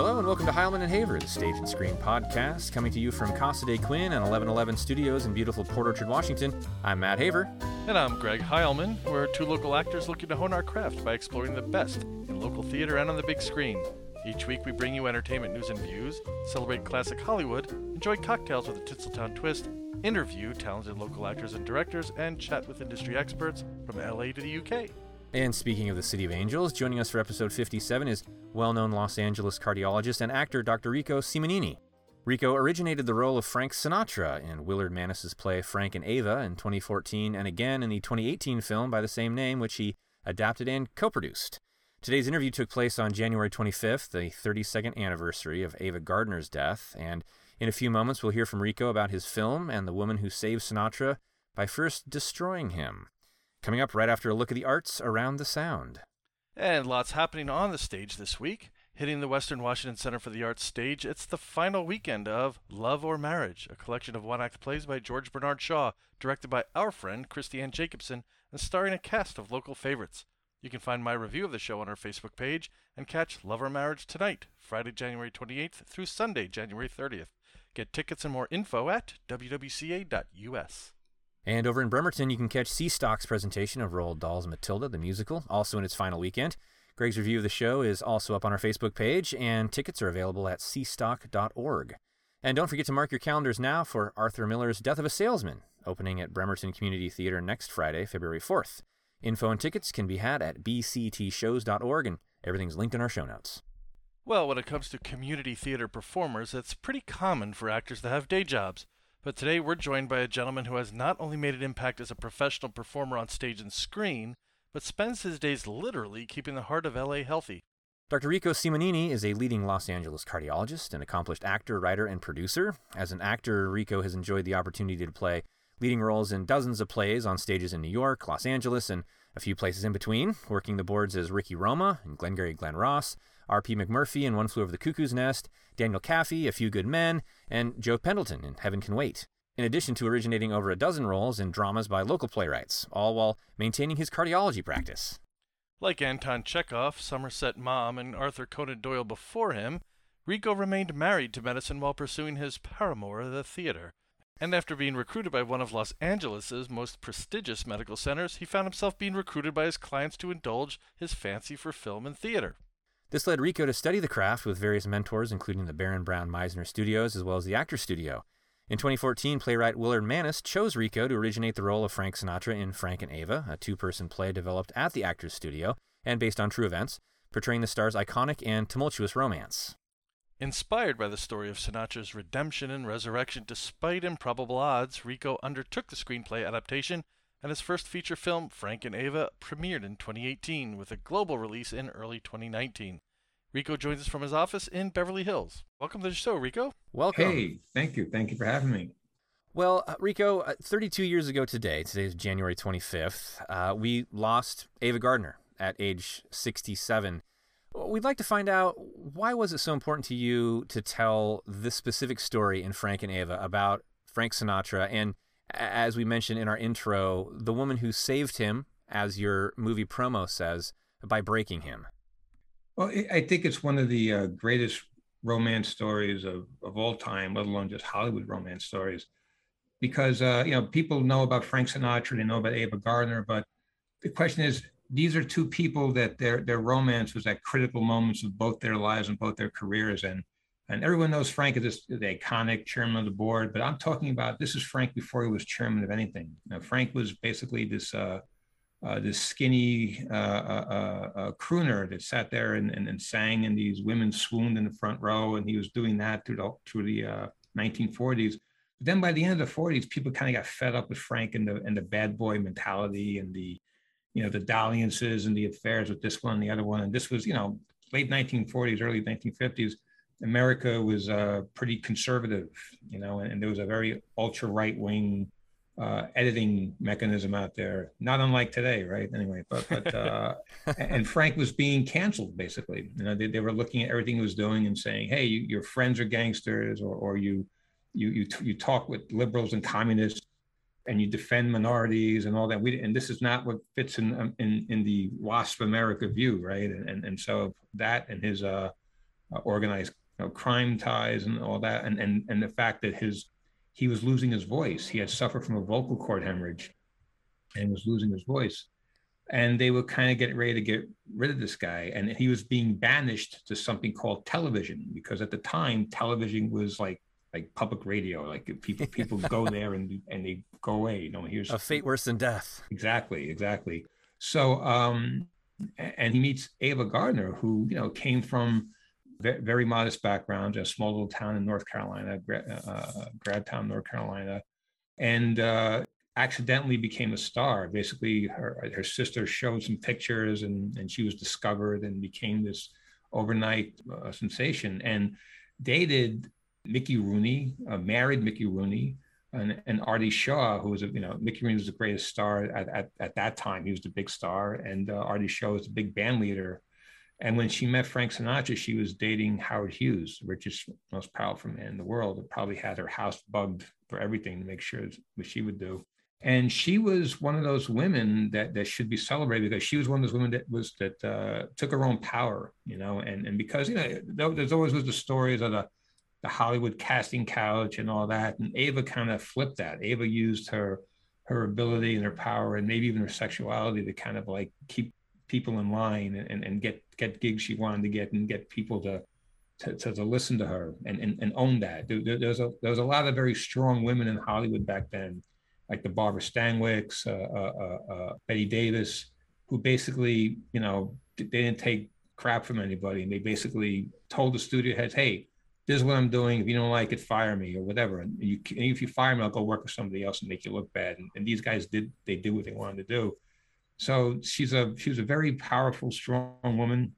Hello and welcome to Heilman and Haver, the Stage and Screen podcast, coming to you from Casa de Quinn and 1111 Studios in beautiful Port Orchard, Washington. I'm Matt Haver. And I'm Greg Heilman. We're two local actors looking to hone our craft by exploring the best in local theater and on the big screen. Each week we bring you entertainment news and views, celebrate classic Hollywood, enjoy cocktails with a Tinseltown twist, interview talented local actors and directors, and chat with industry experts from LA to the UK. And speaking of the City of Angels, joining us for episode 57 is well known Los Angeles cardiologist and actor Dr. Rico Simonini. Rico originated the role of Frank Sinatra in Willard Manus's play Frank and Ava in 2014 and again in the 2018 film by the same name, which he adapted and co produced. Today's interview took place on January 25th, the 32nd anniversary of Ava Gardner's death, and in a few moments we'll hear from Rico about his film and the woman who saved Sinatra by first destroying him. Coming up right after a look at the arts around the sound. And lots happening on the stage this week. Hitting the Western Washington Center for the Arts stage, it's the final weekend of Love or Marriage, a collection of one act plays by George Bernard Shaw, directed by our friend Christiane Jacobson, and starring a cast of local favorites. You can find my review of the show on our Facebook page and catch Love or Marriage tonight, Friday, January 28th through Sunday, January 30th. Get tickets and more info at wwca.us. And over in Bremerton, you can catch C-Stock's presentation of Roald Dahl's Matilda, the musical, also in its final weekend. Greg's review of the show is also up on our Facebook page, and tickets are available at cstock.org. And don't forget to mark your calendars now for Arthur Miller's Death of a Salesman, opening at Bremerton Community Theater next Friday, February 4th. Info and tickets can be had at bctshows.org, and everything's linked in our show notes. Well, when it comes to community theater performers, it's pretty common for actors to have day jobs. But today we're joined by a gentleman who has not only made an impact as a professional performer on stage and screen, but spends his days literally keeping the heart of LA healthy. Dr. Rico Simonini is a leading Los Angeles cardiologist, an accomplished actor, writer, and producer. As an actor, Rico has enjoyed the opportunity to play leading roles in dozens of plays on stages in New York, Los Angeles, and a few places in between, working the boards as Ricky Roma in Glengarry Glen Ross, R.P. McMurphy in One Flew Over the Cuckoo's Nest, Daniel Kaffee, A Few Good Men, and Joe Pendleton in Heaven Can Wait, in addition to originating over a dozen roles in dramas by local playwrights, all while maintaining his cardiology practice. Like Anton Chekhov, Somerset Maugham, and Arthur Conan Doyle before him, Rico remained married to medicine while pursuing his paramour, the theater. And after being recruited by one of Los Angeles's most prestigious medical centers, he found himself being recruited by his clients to indulge his fancy for film and theater. This led Rico to study the craft with various mentors, including the Baron Brown Meisner Studios as well as the Actor Studio. In 2014, playwright Willard Manus chose Rico to originate the role of Frank Sinatra in Frank and Ava, a two person play developed at the Actors Studio and based on true events, portraying the star's iconic and tumultuous romance. Inspired by the story of Sinatra's redemption and resurrection despite improbable odds, Rico undertook the screenplay adaptation, and his first feature film, Frank and Ava, premiered in 2018 with a global release in early 2019. Rico joins us from his office in Beverly Hills. Welcome to the show, Rico. Welcome. Hey, thank you. Thank you for having me. Well, uh, Rico, uh, 32 years ago today, today is January 25th, uh, we lost Ava Gardner at age 67. We'd like to find out why was it so important to you to tell this specific story in Frank and Ava about Frank Sinatra and as we mentioned in our intro, the woman who saved him, as your movie promo says, by breaking him. Well, I think it's one of the uh, greatest romance stories of, of all time, let alone just Hollywood romance stories. Because, uh, you know, people know about Frank Sinatra, they know about Ava Gardner, but the question is, these are two people that their their romance was at critical moments of both their lives and both their careers. And and everyone knows Frank is this, the iconic chairman of the board, but I'm talking about this is Frank before he was chairman of anything. Now, Frank was basically this uh, uh, this skinny uh, uh, uh, crooner that sat there and, and, and, sang, and these women swooned in the front row, and he was doing that through the through the 1940s. But then by the end of the 40s, people kind of got fed up with Frank and the and the bad boy mentality and the you know the dalliances and the affairs with this one and the other one. And this was you know late 1940s, early 1950s America was uh, pretty conservative, you know, and, and, there was a very ultra right wing uh, editing mechanism out there, not unlike today, right? Anyway, but but uh, and Frank was being canceled basically. You know, they, they were looking at everything he was doing and saying, "Hey, you, your friends are gangsters, or or you you you you talk with liberals and communists." And you defend minorities and all that. We and this is not what fits in in in the WASP America view, right? And and, and so that and his uh, uh, organized you know, crime ties and all that, and and and the fact that his he was losing his voice. He had suffered from a vocal cord hemorrhage, and was losing his voice. And they were kind of getting ready to get rid of this guy, and he was being banished to something called television because at the time television was like like public radio. Like people people go there and and they go away. You know, here's a fate worse than death. Exactly, exactly. So, um, and he meets Ava Gardner, who you know came from very modest background, a small little town in North Carolina, uh, Grabtown, North Carolina, and uh, accidentally became a star. Basically, her her sister showed some pictures, and and she was discovered and became this overnight uh, sensation. And dated Mickey Rooney, uh, married Mickey Rooney, and, and Artie Shaw, who was a, you know, Mickey Rooney was the greatest star at, at, at that time. He was the big star, and uh, Artie Shaw was the big band leader. And when she met Frank Sinatra, she was dating Howard Hughes, the richest, most powerful man in the world. It probably had her house bugged for everything to make sure what she would do. And she was one of those women that that should be celebrated because she was one of those women that was that uh, took her own power, you know. And and because you know, there's always was the stories of the the Hollywood casting couch and all that. And Ava kind of flipped that. Ava used her her ability and her power and maybe even her sexuality to kind of like keep people in line and, and get get gigs she wanted to get and get people to to, to, to listen to her and, and, and own that. There, there's a there's a lot of very strong women in Hollywood back then, like the Barbara Stanwycks, uh, uh, uh, uh Bette Davis, who basically you know they didn't take crap from anybody and they basically told the studio heads, hey, this is what I'm doing. If you don't like it, fire me or whatever. And you, if you fire me, I'll go work with somebody else and make you look bad. And, and these guys did, they did what they wanted to do. So she's a, she was a very powerful, strong woman,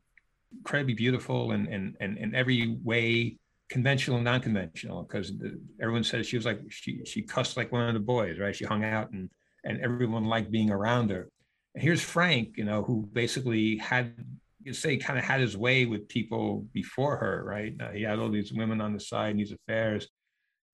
incredibly beautiful and, and, and in every way, conventional and non-conventional because everyone says she was like, she, she cussed like one of the boys, right? She hung out and, and everyone liked being around her. And here's Frank, you know, who basically had you say kind of had his way with people before her, right? Uh, he had all these women on the side and these affairs.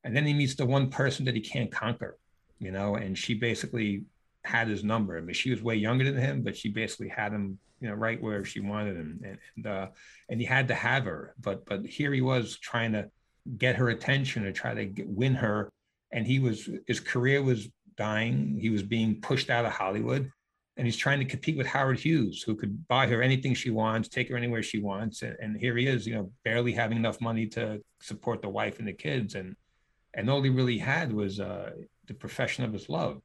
And then he meets the one person that he can't conquer, you know, and she basically had his number. I mean, she was way younger than him, but she basically had him, you know, right where she wanted him. And, and, uh, and he had to have her. But, but here he was trying to get her attention or try to get, win her. And he was, his career was dying. He was being pushed out of Hollywood and he's trying to compete with Howard Hughes, who could buy her anything she wants, take her anywhere she wants, and, and, here he is, you know, barely having enough money to support the wife and the kids, and and all he really had was uh, the profession of his love,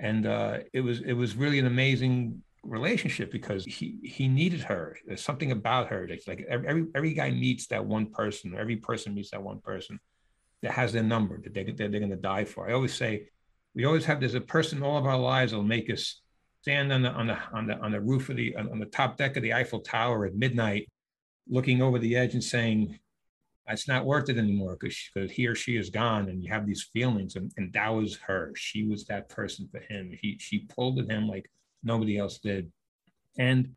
and uh, it was it was really an amazing relationship because he he needed her. There's something about her that's like every every guy meets that one person, every person meets that one person that has their number that they that they're going to die for. I always say, we always have there's a person all of our lives that'll make us stand on the on the on the on the roof of the on the top deck of the Eiffel Tower at midnight, looking over the edge and saying, "It's not worth it anymore because he or she is gone." And you have these feelings, and, and that was her. She was that person for him. He she pulled at him like nobody else did, and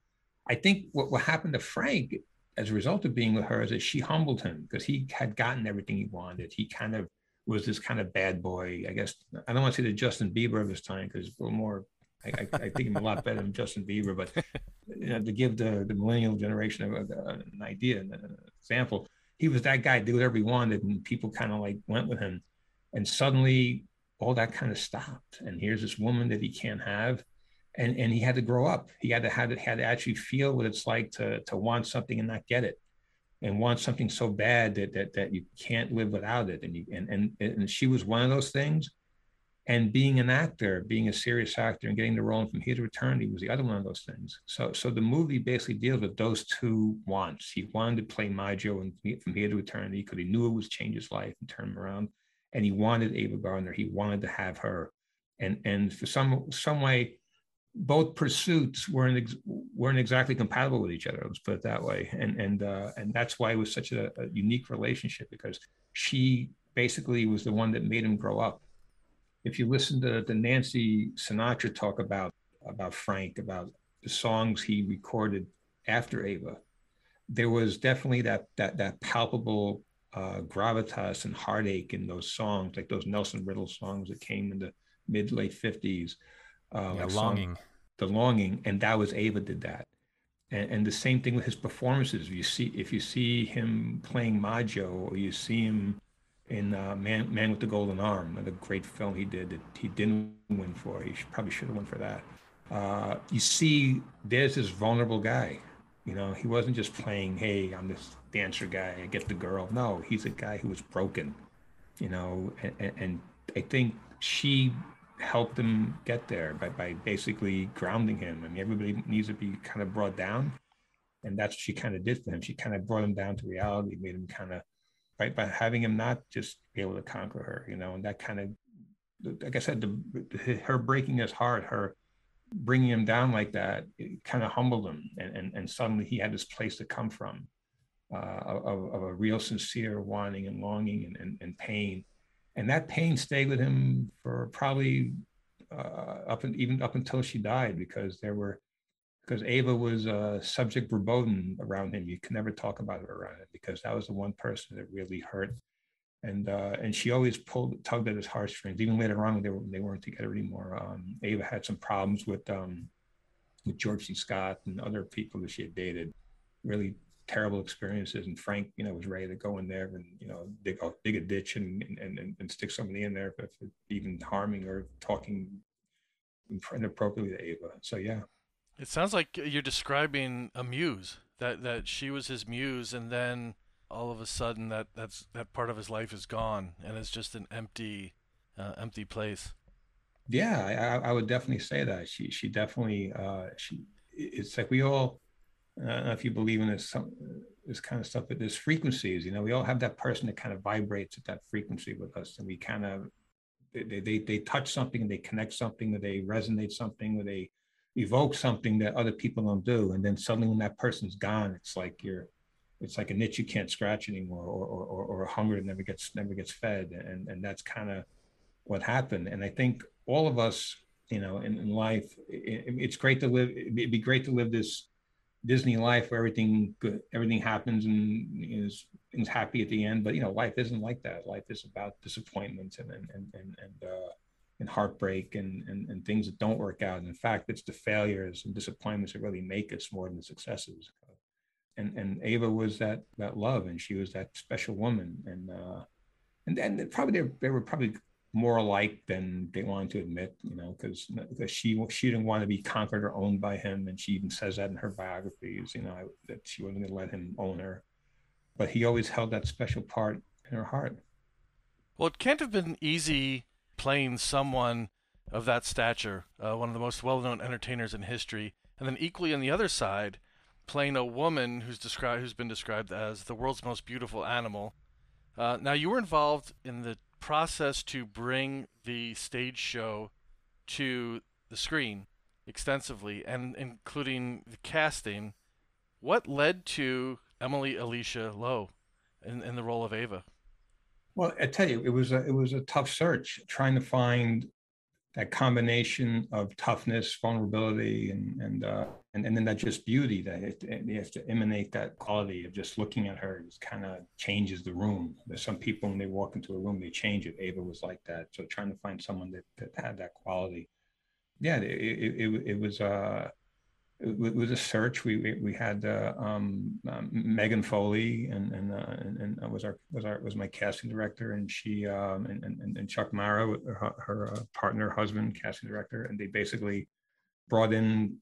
I think what what happened to Frank as a result of being with her is that she humbled him because he had gotten everything he wanted. He kind of was this kind of bad boy. I guess I don't want to say the Justin Bieber of his time because a little more I, I, think him a lot better than Justin Bieber, but you know, to give the, the millennial generation an idea, an example, he was that guy, did whatever he wanted, and people kind of like went with him. And suddenly all that kind of stopped. And here's this woman that he can't have. And, and he had to grow up. He had to, had to had to actually feel what it's like to to want something and not get it, and want something so bad that that, that you can't live without it. And you and, and and she was one of those things and being an actor, being a serious actor, and getting the role from here to eternity was the other one of those things. So, so the movie basically deals with those two wants. He wanted to play Maggio and from here to eternity because he knew it was change his life and turn him around, and he wanted Ava Gardner. He wanted to have her, and and for some some way, both pursuits weren't ex- weren't exactly compatible with each other. Let's put it that way, and and uh, and that's why it was such a, a unique relationship because she basically was the one that made him grow up if you listen to the Nancy Sinatra talk about about Frank, about the songs he recorded after Ava, there was definitely that that that palpable uh, gravitas and heartache in those songs, like those Nelson Riddle songs that came in the mid late fifties. Uh, yeah, like longing. Song, the longing, and that was Ava did that, And, and the same thing with his performances. You see, if you see him playing Maggio, or you see him in uh, Man, Man with the Golden Arm, the great film he did that he didn't win for. He should, probably should have won for that. Uh, you see, there's this vulnerable guy. You know, he wasn't just playing, "Hey, I'm this dancer guy, I get the girl." No, he's a guy who was broken. You know, and, and I think she helped him get there by, by basically grounding him. I mean, everybody needs to be kind of brought down. And that's what she kind of did for him. She kind of brought him down to reality, made him kind of, right, by having him not just be able to conquer her, you know, and that kind of, like I said, the, her breaking his heart, her bringing him down like that, kind of humbled him. And, and, and suddenly he had this place to come from uh, of, of a real sincere wanting and longing and, and, and pain and that pain stayed with him for probably uh, up and even up until she died because there were because Ava was a subject verboten around him. You can never talk about her around him because that was the one person that really hurt. And uh, and she always pulled tugged at his heartstrings. Even later on, when they were they weren't together anymore. Um, Ava had some problems with um, with George C. Scott and other people that she had dated. Really terrible experiences and frank you know was ready to go in there and you know dig, dig a ditch and, and and, and stick somebody in there if, if even harming or talking inappropriately to ava so yeah it sounds like you're describing a muse that that she was his muse and then all of a sudden that that's that part of his life is gone and it's just an empty uh, empty place yeah I, I would definitely say that she she definitely uh she it's like we all I don't know if you believe in this some, this kind of stuff, but there's frequencies. You know, we all have that person that kind of vibrates at that frequency with us, and we kind of they they they touch something, and they connect something, or they resonate something, or they evoke something that other people don't do. And then suddenly, when that person's gone, it's like you're it's like a niche you can't scratch anymore, or or, or a hunger that never gets never gets fed, and and that's kind of what happened. And I think all of us, you know, in, in life, it, it's great to live. It'd be great to live this Disney life where everything good, everything happens and is things happy at the end. But you know, life isn't like that. Life is about disappointments and and and and, and uh, and heartbreak and, and and things that don't work out. And in fact, it's the failures and disappointments that really make us more than the successes. And and Ava was that that love, and she was that special woman. And uh, and then probably they, they were probably more alike than they wanted to admit, you know, because she she didn't want to be conquered or owned by him, and she even says that in her biographies, you know, that she wasn't going to let him own her, but he always held that special part in her heart. Well, it can't have been easy playing someone of that stature, uh, one of the most well-known entertainers in history, and then equally on the other side, playing a woman who's described who's been described as the world's most beautiful animal. Uh, now, you were involved in the process to bring the stage show to the screen extensively and including the casting what led to emily alicia lowe in, in the role of ava well i tell you it was a it was a tough search trying to find that combination of toughness, vulnerability, and and uh, and, and then that just beauty that it has to emanate that quality of just looking at her just kind of changes the room. There's some people when they walk into a room they change it. Ava was like that. So trying to find someone that, that had that quality, yeah, it it, it, it was uh it was a search. We we, had uh, um, um, Megan Foley and and, uh, and, and was our was our was my casting director, and she um, and, and, and Chuck Mara, her, her uh, partner, husband, casting director, and they basically brought in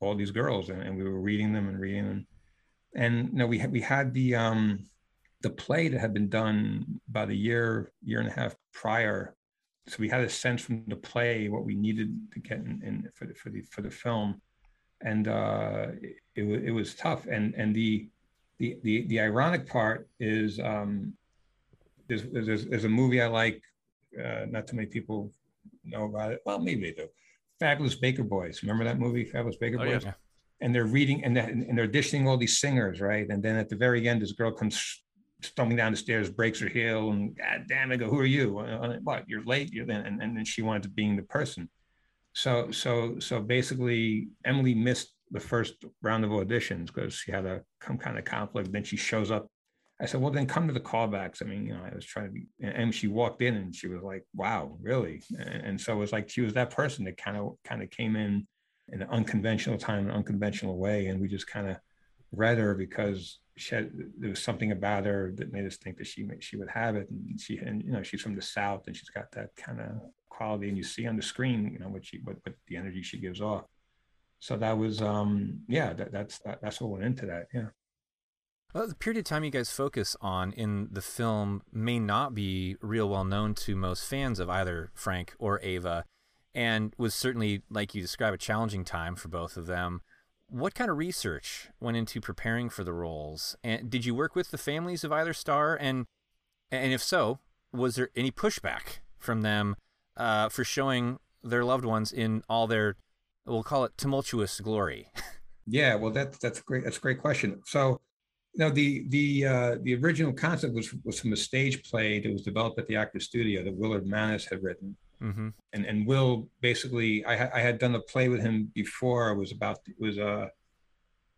all these girls, and, and we were reading them and reading them, and you know we had we had the um, the play that had been done about a year year and a half prior. So we had a sense from the play what we needed to get in, in for the for the for the film and uh, it, it was tough. And and the the the, the ironic part is um, there's, there's there's a movie I like. Uh, not too many people know about it. Well, maybe they do. Fabulous Baker Boys. Remember that movie, Fabulous Baker oh, Boys? Yeah. And they're reading and, that, and they're auditioning all these singers, right? And then at the very end, this girl comes stumbling down the stairs, breaks her heel, and God damn it, go, who are you? What? You're late. You're then, and, and then she wanted to being the person. So so so basically, Emily missed the first round of auditions because she had a some kind of conflict. Then she shows up. I said, "Well, then come to the callbacks." I mean, you know, I was trying to be, and she walked in and she was like, "Wow, really?" And, and so it was like she was that person that kind of kind of came in in an unconventional time, an unconventional way. And we just kind of read her because she had, there was something about her that made us think that she she would have it. And she and you know she's from the south and she's got that kind of quality, and you see on the screen you know what she what, what the energy she gives off. So that was um yeah that, that's that, that's what went into that yeah. Well, the period of time you guys focus on in the film may not be real well known to most fans of either Frank or Ava, and was certainly, like you describe, a challenging time for both of them. What kind of research went into preparing for the roles? And did you work with the families of either star? And and if so, was there any pushback from them uh, for showing their loved ones in all their, we'll call it tumultuous glory? Yeah, well, that's that's great. That's a great question. So no, the the uh, the original concept was was from a stage play that was developed at the Actors Studio that Willard Manus had written, mm-hmm. and and Will basically I, I had done a play with him before. It was about it was a uh,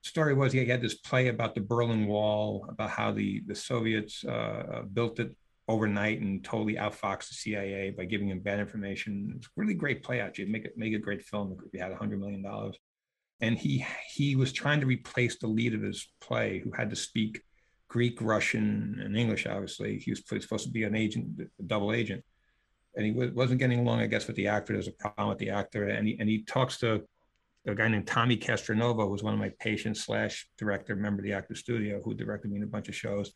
story was he had this play about the Berlin Wall about how the the Soviets uh, uh, built it overnight and totally outfoxed the CIA by giving him bad information. It's a really great play actually. Make it make a great film if you had a hundred million dollars and he he was trying to replace the lead of his play, who had to speak Greek, Russian, and English. Obviously, he was supposed to be an agent, a double agent, and he wasn't getting along, I guess, with the actor. There's a problem with the actor, and he and he talks to a guy named Tommy Castronova, who was one of my patients slash director, member of the actor studio, who directed me in a bunch of shows.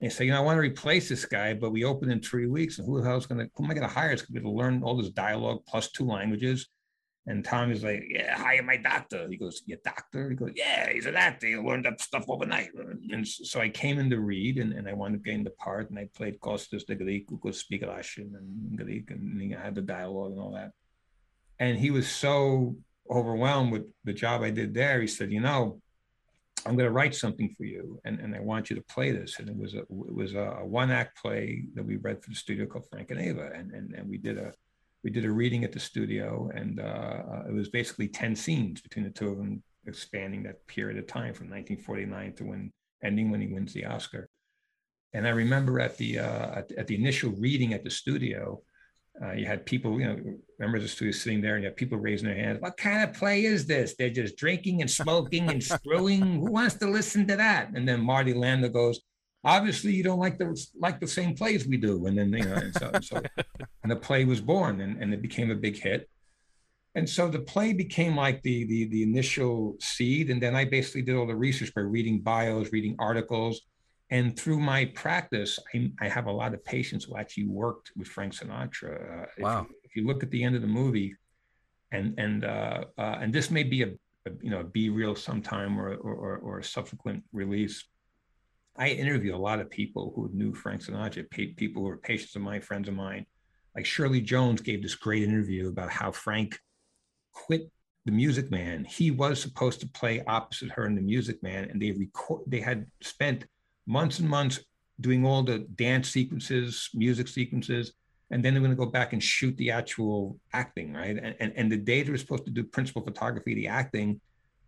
And he said, you know, I want to replace this guy, but we open in three weeks, and who the hell's going to, who am I going to hire? It's going to learn all this dialogue plus two languages and Tommy's like, yeah, hire my doctor. He goes, your doctor? He goes, yeah, he's an actor. He learned that stuff overnight. And so I came in to read and, and I wound up getting the part and I played Costas the Greek who could speak Russian and Greek and I had the dialogue and all that. And he was so overwhelmed with the job I did there. He said, you know, I'm going to write something for you and, and I want you to play this. And it was a, it was a one act play that we read for the studio called Frank and Ava. And, and, and we did a, we did a reading at the studio, and uh, it was basically 10 scenes between the two of them, expanding that period of time from 1949 to when ending when he wins the Oscar. And I remember at the uh, at, at, the initial reading at the studio, uh, you had people, you know, members of the studio sitting there, and you had people raising their hands. What kind of play is this? They're just drinking and smoking and screwing. Who wants to listen to that? And then Marty Landau goes, obviously you don't like the like the same plays we do. And then you know and so, and, so, and the play was born and, and it became a big hit. And so the play became like the, the the initial seed. And then i basically did all the research by reading bios reading articles. And through my practice i, I have a lot of patients who actually worked with frank sinatra. Uh, wow. if, you, if you look at the end of the movie and and uh, uh, and this may be a, a you know be real sometime or, or or a subsequent release I interview a lot of people who knew Frank Sinatra, people who were patients of mine, friends of mine. Like Shirley Jones gave this great interview about how Frank quit the Music Man. He was supposed to play opposite her in the Music Man, and they record. They had spent months and months doing all the dance sequences, music sequences, and then they're going to go back and shoot the actual acting, right? And, and, and the day they were supposed to do principal photography, the acting,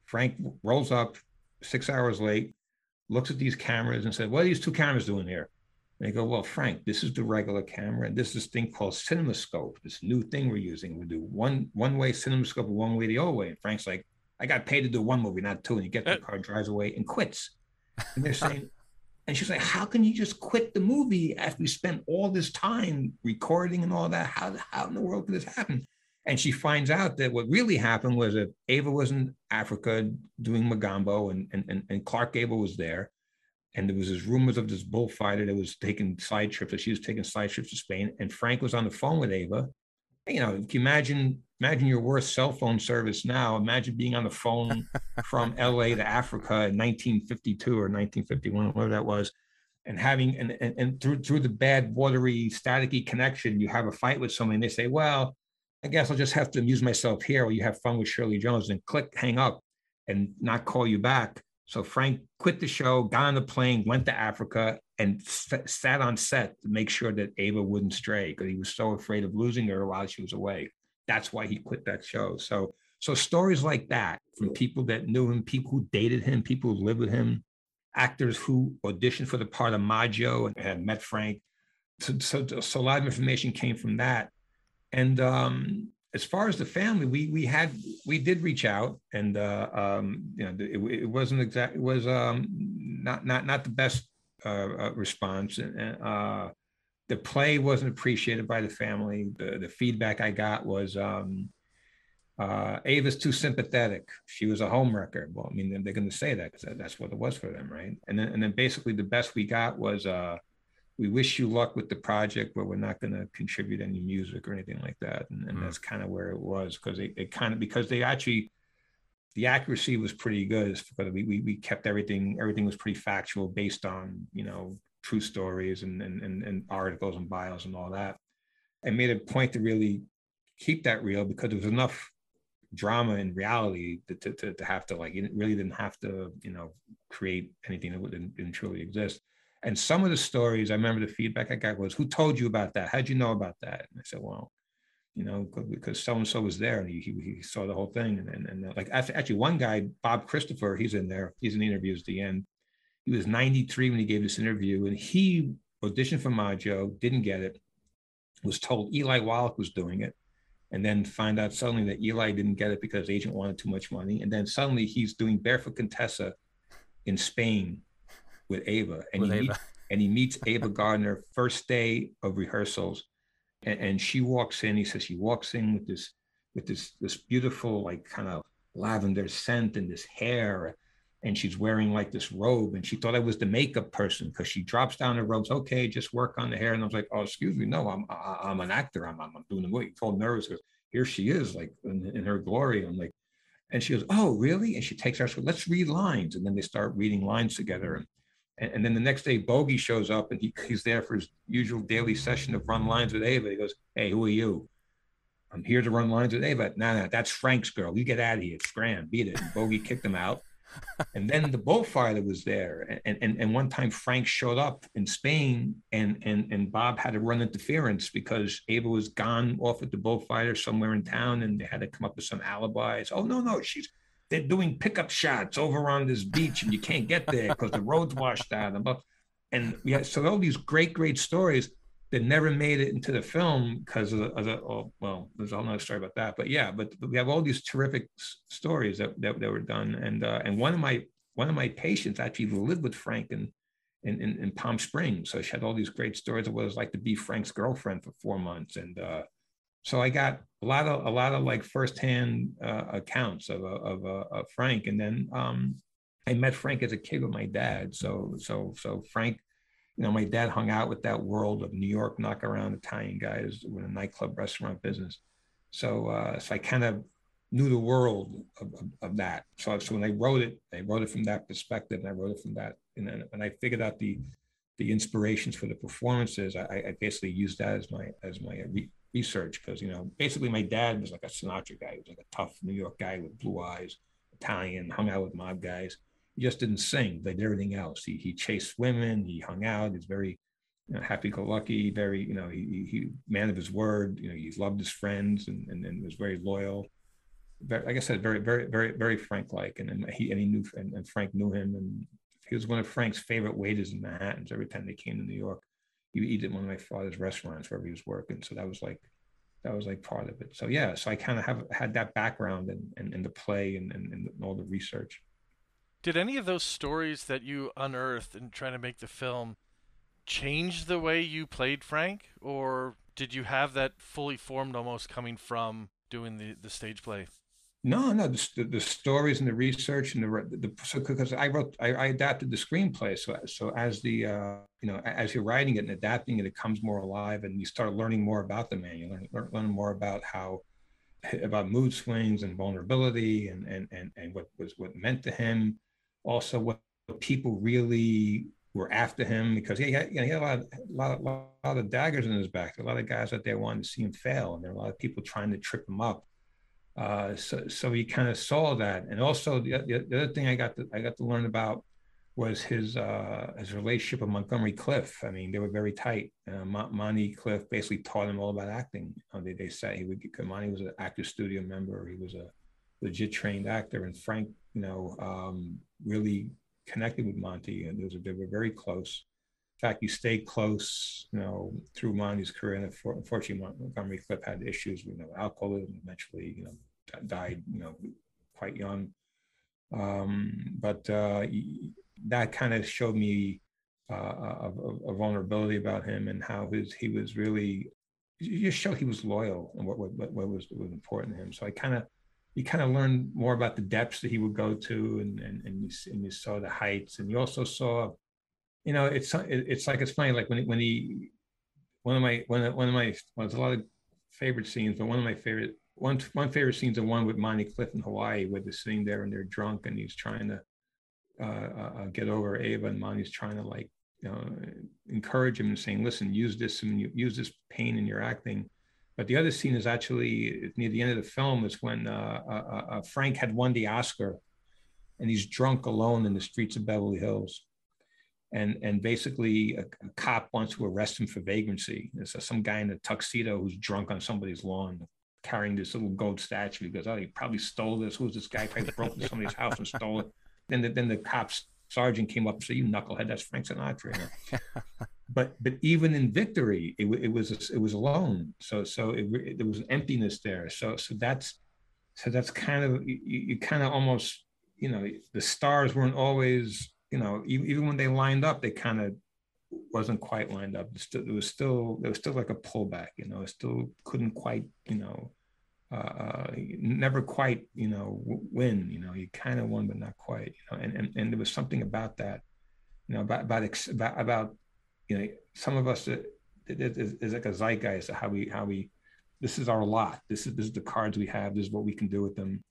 Frank rolls up six hours late, looks at these cameras and said, What are these two cameras doing here? And they go, Well, Frank, this is the regular camera, and this is this thing called CinemaScope, this new thing we're using. We do one one way CinemaScope one way the other way. And Frank's like, I got paid to do one movie, not two. And he gets the uh. car, drives away, and quits. And they're saying, and she's like, How can you just quit the movie after we spent all this time recording and all that? How, how in the world could this happen? And she finds out that what really happened was that Ava was in Africa doing Mogambo and, and, and Clark Gable was there. And there was this rumors of this bullfighter that was taking side trips, that she was taking side trips to Spain. And Frank was on the phone with Ava. You know, if you imagine, imagine your worst cell phone service now. Imagine being on the phone from LA to Africa in 1952 or 1951, whatever that was and having and, and, and through through the bad watery staticky connection you have a fight with somebody and they say well I guess I'll just have to amuse myself here while you have fun with Shirley Jones and click, hang up and not call you back. So Frank quit the show, got on the plane, went to Africa, and sat on set to make sure that Ava wouldn't stray because he was so afraid of losing her while she was away. That's why he quit that show. So, so stories like that from people that knew him, people who dated him, people who lived with him, actors who auditioned for the part of Maggio and had met Frank. So, so, so a lot of information came from that and um, as far as the family, we we had we did reach out, and uh, um, you know, it, it wasn't exact. It was um, not not not the best uh, uh, response, uh, the play wasn't appreciated by the family. The the feedback I got was. Um, uh, Ava's too sympathetic. She was a homewrecker. Well, I mean, they're going to say that because that's what it was for them, right? And then, and then basically the best we got was, uh, we wish you luck with the project, but we're not going to contribute any music or anything like that. And, and mm. that's kind of where it was because it, it kind of because they actually the accuracy was pretty good because we, we we kept everything everything was pretty factual based on you know true stories and and and, and articles and bios and all that. I made a point to really keep that real because there was enough drama and reality to, to, to, to have to like it really didn't have to you know create anything that didn't, didn't truly exist and some of the stories i remember the feedback i got was who told you about that? How'd you know about that? And i said well you know because so and so was there and he, he, saw the whole thing. And, and, and like actually one guy bob christopher he's in there. He's in the interviews at the end. He was 93 when he gave this interview and he auditioned for Maggio didn't get it was told eli wallach was doing it and then find out suddenly that Eli didn't get it because the agent wanted too much money. And then suddenly he's doing Barefoot Contessa in Spain with Ava. And, with he, Ava. Meets, and he meets Ava Gardner first day of rehearsals. And, and, she walks in, he says she walks in with this with this this beautiful, like kind of lavender scent and this hair and she's wearing like this robe and she thought I was the makeup person because she drops down the robes. Okay, just work on the hair. And I was like, oh, excuse me. No, I'm, I, am an actor. I'm, I'm doing the movie. Told nervous because here she is like in, in, her glory. I'm like, and she goes, oh, really? And she takes her, so let's read lines. And then they start reading lines together. And, and, and then the next day, Bogey shows up and he, he's there for his usual daily session of run lines with Ava. He goes, hey, who are you? I'm here to run lines with Ava. No, nah, nah, that's Frank's girl. You get out of here. Scram, beat it. And Bogey kicked him out and then the bullfighter was there. And, and, and one time Frank showed up in Spain and, and, and Bob had to run interference because Ava was gone off at the bullfighter somewhere in town and they had to come up with some alibis. Oh, no, no, she's, they're doing pickup shots over on this beach and you can't get there because the road's washed out. And, and had, so all these great, great stories that never made it into the film because of, of the, oh, well, there's a whole other story about that. But yeah, but, but we have all these terrific s- stories that, that, that were done. And uh, and one of my one of my patients actually lived with Frank in, in, in, in Palm Springs. So she had all these great stories of what it was like to be Frank's girlfriend for four months. And uh, so I got a lot of a lot of like firsthand uh, accounts of, of, of Frank. And then um, I met Frank as a kid with my dad. So so so Frank you know, my dad hung out with that world of New York knock around Italian guys with a nightclub restaurant business. So, uh, so I kind of knew the world of, of, of, that. So, so when I wrote it, I wrote it from that perspective, and I wrote it from that, and then when I figured out the the inspirations for the performances, I, I basically used that as my as my re- research because you know basically my dad was like a Sinatra guy, he was like a tough New York guy with blue eyes, Italian, hung out with mob guys he just didn't sing. They did everything else. He he chased women. He hung out. He's very you know, happy-go-lucky. Very you know he he man of his word. You know he loved his friends and and, and was very loyal. Very, like I said, very very very very Frank-like. And, and he and he knew and, and Frank knew him and he was one of Frank's favorite waiters in Manhattan. Every time they came to New York, would eat at one of my father's restaurants wherever he was working. So that was like that was like part of it. So yeah, so I kind of have had that background and and, and the play and, and, and all the research. Did any of those stories that you unearthed in trying to make the film change the way you played Frank, or did you have that fully formed almost coming from doing the, the stage play? No, no, the, the stories and the research and the, the so because I wrote, I, I, adapted the screenplay. So, so as the, uh, you know, as you're writing it and adapting it, it comes more alive and you start learning more about the man. You learn, learn, learn more about how, about mood swings and vulnerability and, and, and, and what was, what meant to him also what people really were after him because he had, you know, he had a lot, of, lot, of, lot of daggers in his back. A lot of guys out there wanted to see him fail, and there were a lot of people trying to trip him up. Uh, so, so he kind of saw that, and also the, the, the, other thing I got to I got to learn about was his uh, his relationship with Montgomery Clift. I mean, they were very tight. Uh, Monty Clift basically taught him all about acting. Uh, they, they said he would. Monty was an actor studio member. He was a legit trained actor, and Frank, you know, um, really connected with Monty, and they were very close. Fact, you stayed close, you know, through Monty's career. And unfortunately, Montgomery Clift had issues with you know, alcoholism. Eventually, you know, died, you know, quite young. Um, but uh, that kind of showed me uh, a, a, vulnerability about him and how his he was really you just showed he was loyal and what what, what was was important to him. So I kind of you kind of learned more about the depths that he would go to, and and and you, and you saw the heights, and you also saw, you know, it's it's like it's funny, like when when he one of my one of one of my well, there's a lot of favorite scenes, but one of my favorite one one favorite scenes the one with Monty Clift in Hawaii, where they're sitting there and they're drunk, and he's trying to uh, uh, uh get over Ava, and Monty's trying to like you know, encourage him and saying, "Listen, use this and use this pain in your acting." But the other scene is actually near the end of the film is when uh, uh, uh, Frank had won the Oscar, and he's drunk alone in the streets of Beverly Hills, and and basically a, a cop wants to arrest him for vagrancy. There's uh, some guy in a tuxedo who's drunk on somebody's lawn, carrying this little gold statue. He goes, "Oh, he probably stole this. Who's this guy? Probably broke into somebody's house and stole it." Then the, then the cops sergeant came up and said, "You knucklehead, that's Frank Sinatra." but but even in victory, it, it was it was alone. So so it, it, there was an emptiness there. So so that's so that's kind of you, you kind of almost you know the stars weren't always you know even when they lined up, they kind of wasn't quite lined up. It, was still there was still like a pullback. You know, it still couldn't quite you know uh, never quite, you know, win. You know, you kind of won, but not quite. You know, and, and and there was something about that, you know, about about about, about you know, some of us it, it, it, it's like a zeitgeist of how we how we this is our lot. This is this is the cards we have. This is what we can do with them.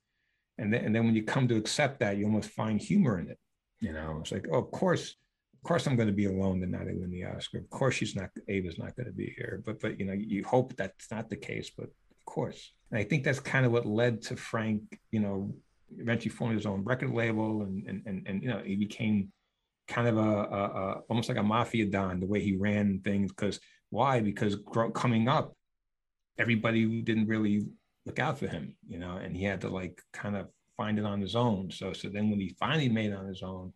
And then and then when you come to accept that, you almost find humor in it. You know, it's like, oh, of course, of course I'm going to be alone and not win the Oscar. Of course she's not Ava's not going to be here. But but you know, you hope that's not the case, but of course. And I think that's kind of what led to Frank, you know, eventually forming his own record label, and and and, and you know, he became kind of a, a, a, almost like a mafia don the way he ran things. Because why? Because coming up, everybody didn't really look out for him, you know, and he had to like kind of find it on his own. So so then when he finally made it on his own,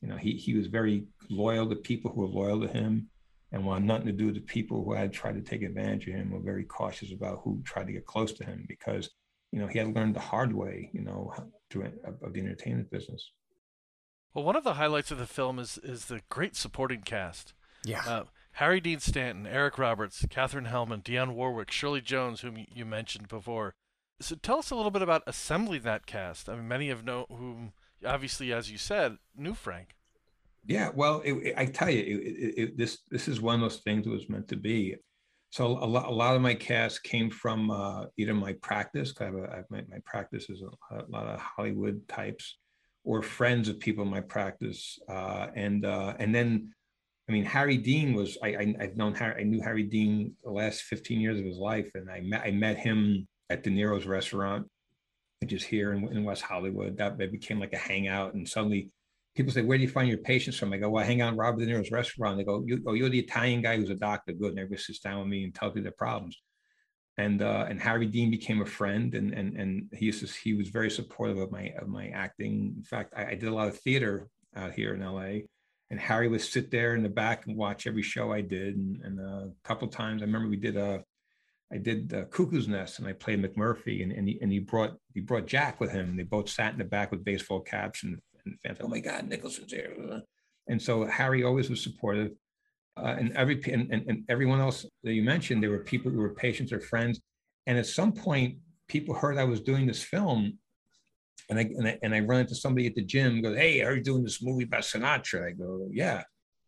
you know, he he was very loyal to people who were loyal to him. And wanted nothing to do with the people who had tried to take advantage of him were very cautious about who tried to get close to him because you know he had learned the hard way you know to, of the entertainment business. Well one of the highlights of the film is is the great supporting cast. Yeah. Uh, harry dean stanton eric roberts katherine helmond dionne warwick shirley jones whom you mentioned before so tell us a little bit about assembling that cast i mean many of know whom obviously as you said knew frank yeah, well, it, it, I tell you, it, this this is one of those things that was meant to be. So a lot, a lot of my cast came from uh, either my practice, I have, a, I have my, my practice is a, a, lot of Hollywood types, or friends of people in my practice, uh, and uh, and then, I mean, Harry Dean was I, I have known Harry, I knew Harry Dean the last fifteen years of his life, and I met I met him at De Niro's restaurant, which is here in, in West Hollywood. That became like a hangout, and suddenly people say, where do you find your patients from? I go, well, hang out Robert De Niro's restaurant. They go, you, oh, you're the Italian guy who's a doctor. Good. And everybody sits down with me and tells me their problems. And uh, and Harry Dean became a friend, and and and he used to, he was very supportive of my of my acting. In fact, I, I did a lot of theater out here in LA, and Harry would sit there in the back and watch every show I did. And, and uh, a couple times, I remember we did a I did uh, Cuckoo's Nest and I played McMurphy and, and, he, and he brought he brought Jack with him. They both sat in the back with baseball caps and and fans, oh my God, Nicholson's here. And so Harry always was supportive. Uh, and every and, and, and everyone else that you mentioned, there were people who were patients or friends. And at some point, people heard I was doing this film, and I and I, and I run into somebody at the gym. Goes, hey, are you doing this movie about Sinatra? I go, yeah.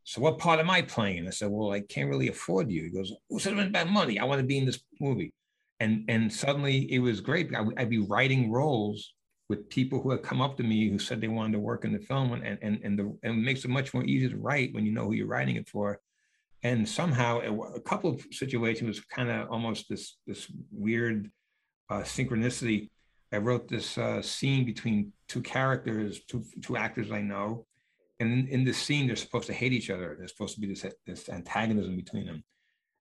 So what part am I playing? I said, well, I can't really afford you. He goes, who said it about money? I want to be in this movie. And and suddenly it was great. I, I'd be writing roles with people who had come up to me who said they wanted to work in the film and and and, the, and it makes it much more easy to write when you know who you're writing it for and somehow a couple of situations was kind of almost this this weird uh, synchronicity i wrote this uh, scene between two characters two two actors i know and in, in this scene they're supposed to hate each other there's supposed to be this this antagonism between them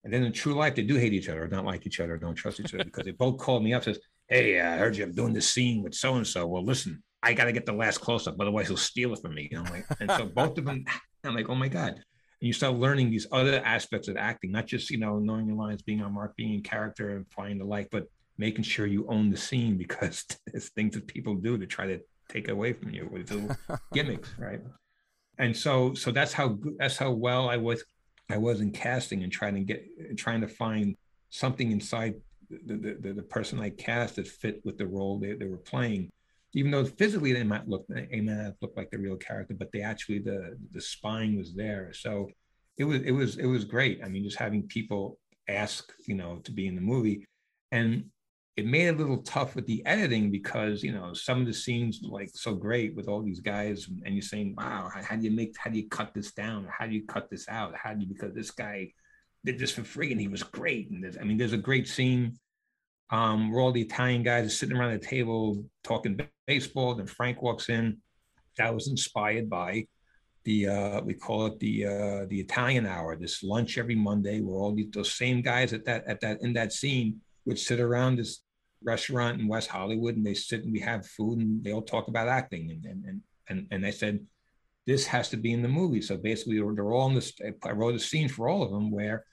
and then in true life they do hate each other don't like each other don't trust each other because they both called me up says hey, I heard you I'm doing this scene with so and so. Well, listen, I got to get the last close up, otherwise he'll steal it from me. You know, like, and so both of them, I'm like, oh my god, and you start learning these other aspects of acting, not just you know knowing your lines, being on mark, being in character, and flying the light, but making sure you own the scene because there's things that people do to try to take away from you with little gimmicks, right? And so, so that's how that's how well I was I was in casting and trying to get trying to find something inside the, the, the person I cast that fit with the role they, they were playing. Even though physically they might look they may not look like the real character, but they actually the the spine was there. So it was it was it was great. I mean, just having people ask, you know, to be in the movie. And it made it a little tough with the editing because you know some of the scenes like so great with all these guys and you're saying wow how, do you make how do you cut this down? How do you cut this out? How do you because this guy did this for free and he was great. And i mean there's a great scene um, where all the italian guys are sitting around the table talking baseball then frank walks in. That was inspired by the uh, we call it the uh, the italian hour this lunch every monday where all these, those same guys at that at that in that scene would sit around this restaurant in West Hollywood and they sit and we have food and they all talk about acting and and and and, they said this has to be in the movie. So basically, they're all in this. I wrote a scene for all of them where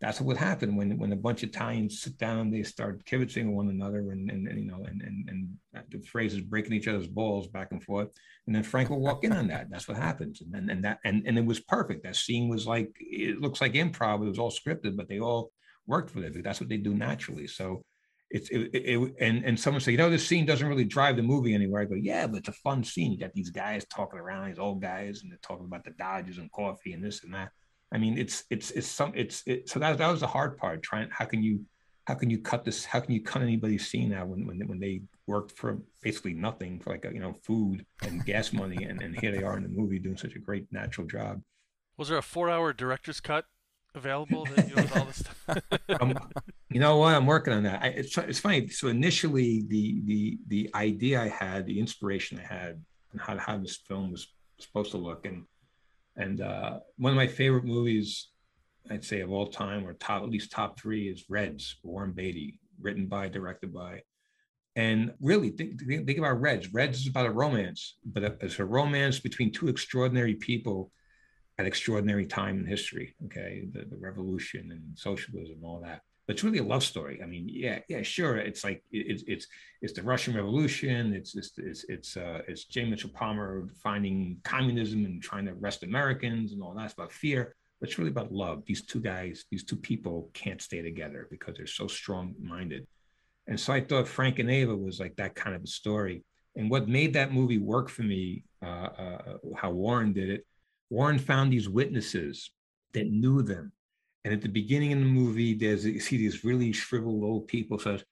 that's what would happen when when a bunch of Italians sit down they start kibitzing one another and, and, and you know and, and and the phrase is breaking each other's balls back and forth. And then Frank will walk in on that. That's what happens. And and, and that and, and it was perfect. That scene was like it looks like improv. It was all scripted but they all worked for it. That's what they do naturally. So it's it, it, and and someone say, you know, this scene doesn't really drive the movie anywhere. I go, yeah, but it's a fun scene. You got these guys talking around, these old guys, and they're talking about the Dodgers and coffee and this and that. I mean, it's it's it's some it's it, so that that was the hard part. Trying how can you how can you cut this? How can you cut anybody's scene out when when when they worked for basically nothing for like a, you know food and gas money, and and here they are in the movie doing such a great natural job. Was there a four-hour director's cut available that you all this stuff? um, you know what? I'm working on that. I, it's it's funny. So initially, the the the idea I had, the inspiration I had, and how how this film was supposed to look, and and uh, one of my favorite movies, I'd say of all time, or top at least top three, is Reds, Warren Beatty, written by, directed by. And really, think, think about Reds. Reds is about a romance, but it's a romance between two extraordinary people at extraordinary time in history. Okay, the, the revolution and socialism, all that. It's really a love story. I mean, yeah, yeah, sure. It's like it's it's it's the Russian Revolution. It's it's it's it's uh, it's J. Mitchell Palmer finding communism and trying to arrest Americans and all that. It's about fear, but it's really about love. These two guys, these two people, can't stay together because they're so strong-minded. And so I thought Frank and Ava was like that kind of a story. And what made that movie work for me, uh, uh, how Warren did it, Warren found these witnesses that knew them. And at the beginning of the movie, there's you see these really shriveled old people says,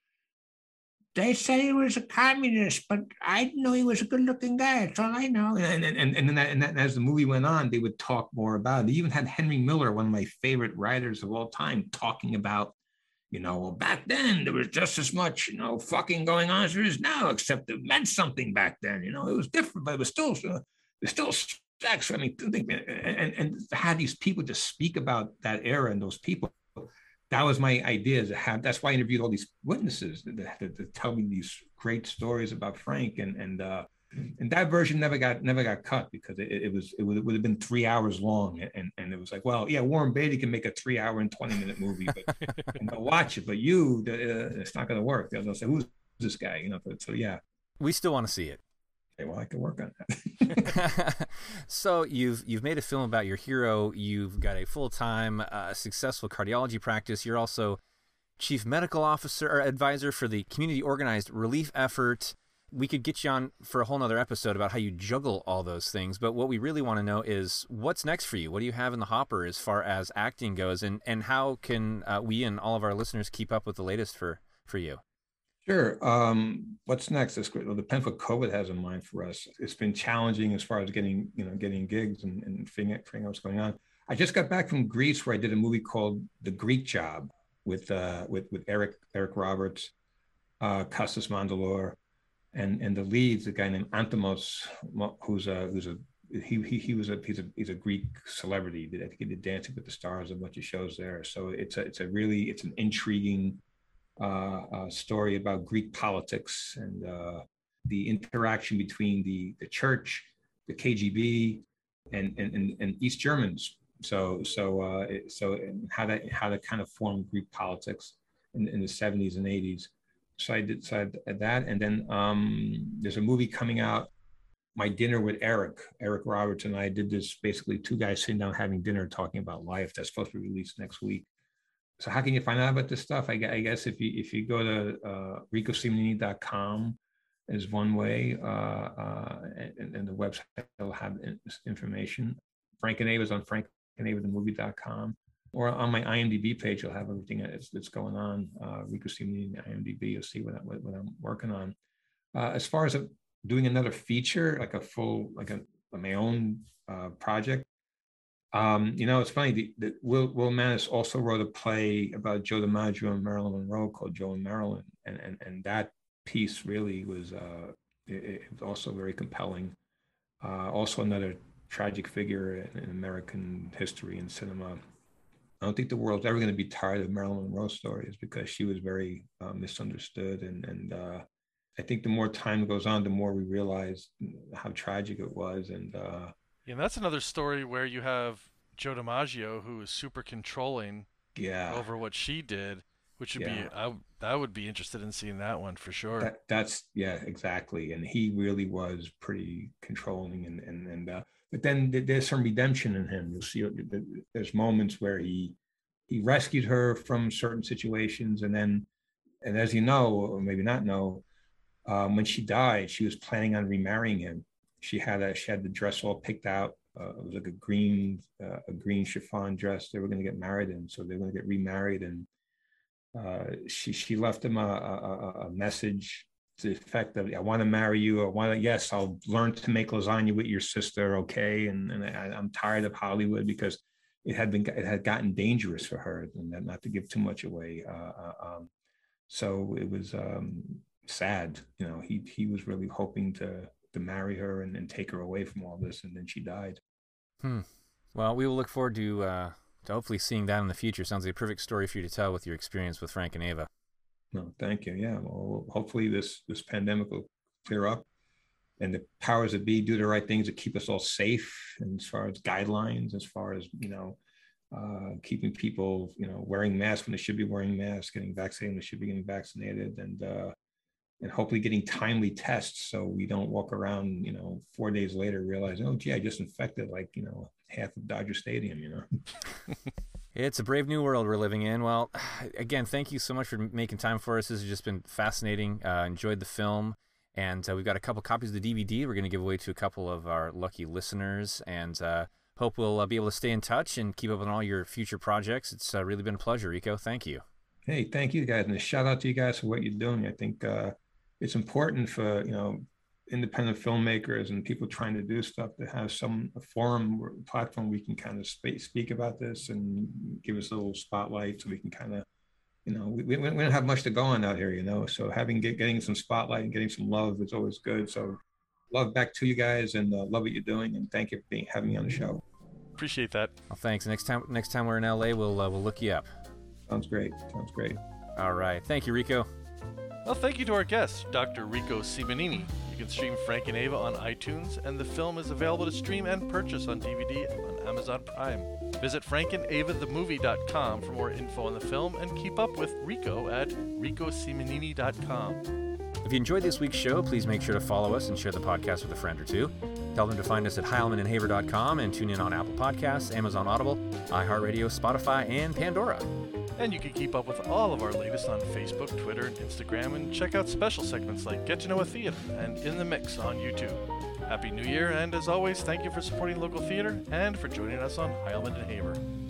they said he was a communist, but I didn't know he was a good-looking guy. That's all I know. And and and, and, then that, and, that, and as the movie went on, they would talk more about it. They even had Henry Miller, one of my favorite writers of all time, talking about, you know, well, back then there was just as much, you know, fucking going on as there is now, except it meant something back then. You know, it was different, but it was still, uh, still sex. I mean, and, and have these people just speak about that era and those people. That was my idea to have. That's why I interviewed all these witnesses to tell me these great stories about Frank and and uh, and that version never got never got cut because it, it was it would, it would, have been three hours long and and it was like well yeah Warren Beatty can make a three hour and twenty minute movie but and they'll watch it but you uh, it's not going to work they'll say who's this guy you know so yeah we still want to see it okay, well, I can work on that. so you've you've made a film about your hero. You've got a full time, uh, successful cardiology practice. You're also chief medical officer or advisor for the community organized relief effort. We could get you on for a whole nother episode about how you juggle all those things. But what we really want to know is what's next for you. What do you have in the hopper as far as acting goes, and and how can uh, we and all of our listeners keep up with the latest for for you? Sure. Um, what's next? This well, depends what COVID has in mind for us. It's been challenging as far as getting, you know, getting gigs and, and figuring, figuring out what's going on. I just got back from Greece where I did a movie called The Greek Job with uh, with with Eric Eric Roberts, uh, Kostas Mandylor, and and the leads a guy named Anthimos, who's a who's a he, he he was a he's a he's a Greek celebrity. I think he did Dancing with the Stars, a bunch of shows there. So it's a it's a really it's an intriguing uh, story about Greek politics and uh, the interaction between the, the church, the KGB, and, and, and East Germans So so uh, so how that how to kind of formed Greek politics in, in the 70s and 80s. So I did so I did that, and then um, there's a movie coming out. My dinner with Eric, Eric Roberts, and I did this basically two guys sitting down having dinner talking about life. That's supposed to be released next week. So how can you find out about this stuff? I, I guess if you if you go to uh, ricosimonini.com is one way, uh, uh, and, and, the website will have information. Frank and Ava is on frankandavathemovie.com or on my IMDb page, you'll have everything that's, that's going on. Uh, Rico Simonini IMDb, you'll see what, what, what I'm working on. Uh, as far as doing another feature, like a full, like a, my own uh, project, um, you know, it's funny. Will Will Manus also wrote a play about Joe DiMaggio and Marilyn Monroe called Joe and Marilyn, and and and that piece really was uh, it, it was also very compelling. Uh, also, another tragic figure in, in American history and cinema. I don't think the world's ever going to be tired of Marilyn Monroe stories because she was very uh, misunderstood, and and uh, I think the more time goes on, the more we realize how tragic it was, and uh, yeah, and that's another story where you have Joe DiMaggio who is super controlling yeah. over what she did, which would yeah. be I, I would be interested in seeing that one for sure. That, that's yeah, exactly. And he really was pretty controlling and and and uh, but then there's some redemption in him. You'll see there's moments where he he rescued her from certain situations and then and as you know or maybe not know um, when she died she was planning on remarrying him she had a she had the dress all picked out. Uh, it was like a green uh, a green chiffon dress. They were going to get married in, so they were going to get remarried. And uh, she she left him a, a, a, message to the effect of, "I want to marry you. I want to. Yes, I'll learn to make lasagna with your sister. Okay, and and I, am tired of Hollywood because." It had been it had gotten dangerous for her, and not to give too much away. Uh, uh, um, so it was um, sad. You know, he he was really hoping to to marry her and, and take her away from all this, and then she died. Hmm. Well, we will look forward to uh, to hopefully seeing that in the future. Sounds like a perfect story for you to tell with your experience with Frank and Ava. No, thank you. Yeah. Well, hopefully this this pandemic will clear up, and the powers that be do the right things to keep us all safe. And as far as guidelines, as far as you know, uh, keeping people, you know, wearing masks when they should be wearing masks, getting vaccinated when they should be getting vaccinated, and uh, and hopefully getting timely tests so we don't walk around, you know, four days later realizing, oh, gee, I just infected like, you know, half of Dodger Stadium, you know. it's a brave new world we're living in. Well, again, thank you so much for making time for us. This has just been fascinating. Uh, enjoyed the film. And uh, we've got a couple copies of the DVD we're going to give away to a couple of our lucky listeners. And uh, hope we'll uh, be able to stay in touch and keep up on all your future projects. It's uh, really been a pleasure, Rico. Thank you. Hey, thank you guys. And a shout out to you guys for what you're doing. I think uh, it's important for you know independent filmmakers and people trying to do stuff to have some forum or platform we can kind of speak, speak about this and give us a little spotlight so we can kind of you know we, we, we don't have much to go on out here you know? So having get, getting some spotlight and getting some love is always good. So love back to you guys and uh, love what you're doing and thank you for being having me on the show. Appreciate that. Well thanks. Next time next time we're in la we'll uh, we'll look you up. Sounds great. Sounds great. All right. Thank you rico well, thank you to our guest, Dr. Rico Simonini. You can stream Frank and Ava on iTunes, and the film is available to stream and purchase on DVD on Amazon Prime. Visit frankandavathemovie.com for more info on the film and keep up with Rico at ricosimonini.com. If you enjoyed this week's show, please make sure to follow us and share the podcast with a friend or two. Tell them to find us at heilmanandhaver.com and tune in on Apple Podcasts, Amazon Audible, iHeartRadio, Spotify, and Pandora. And you can keep up with all of our latest on Facebook, Twitter, and Instagram, and check out special segments like Get to Know a Theater and In the Mix on YouTube. Happy New Year, and as always, thank you for supporting local theater and for joining us on Heilman and Haver.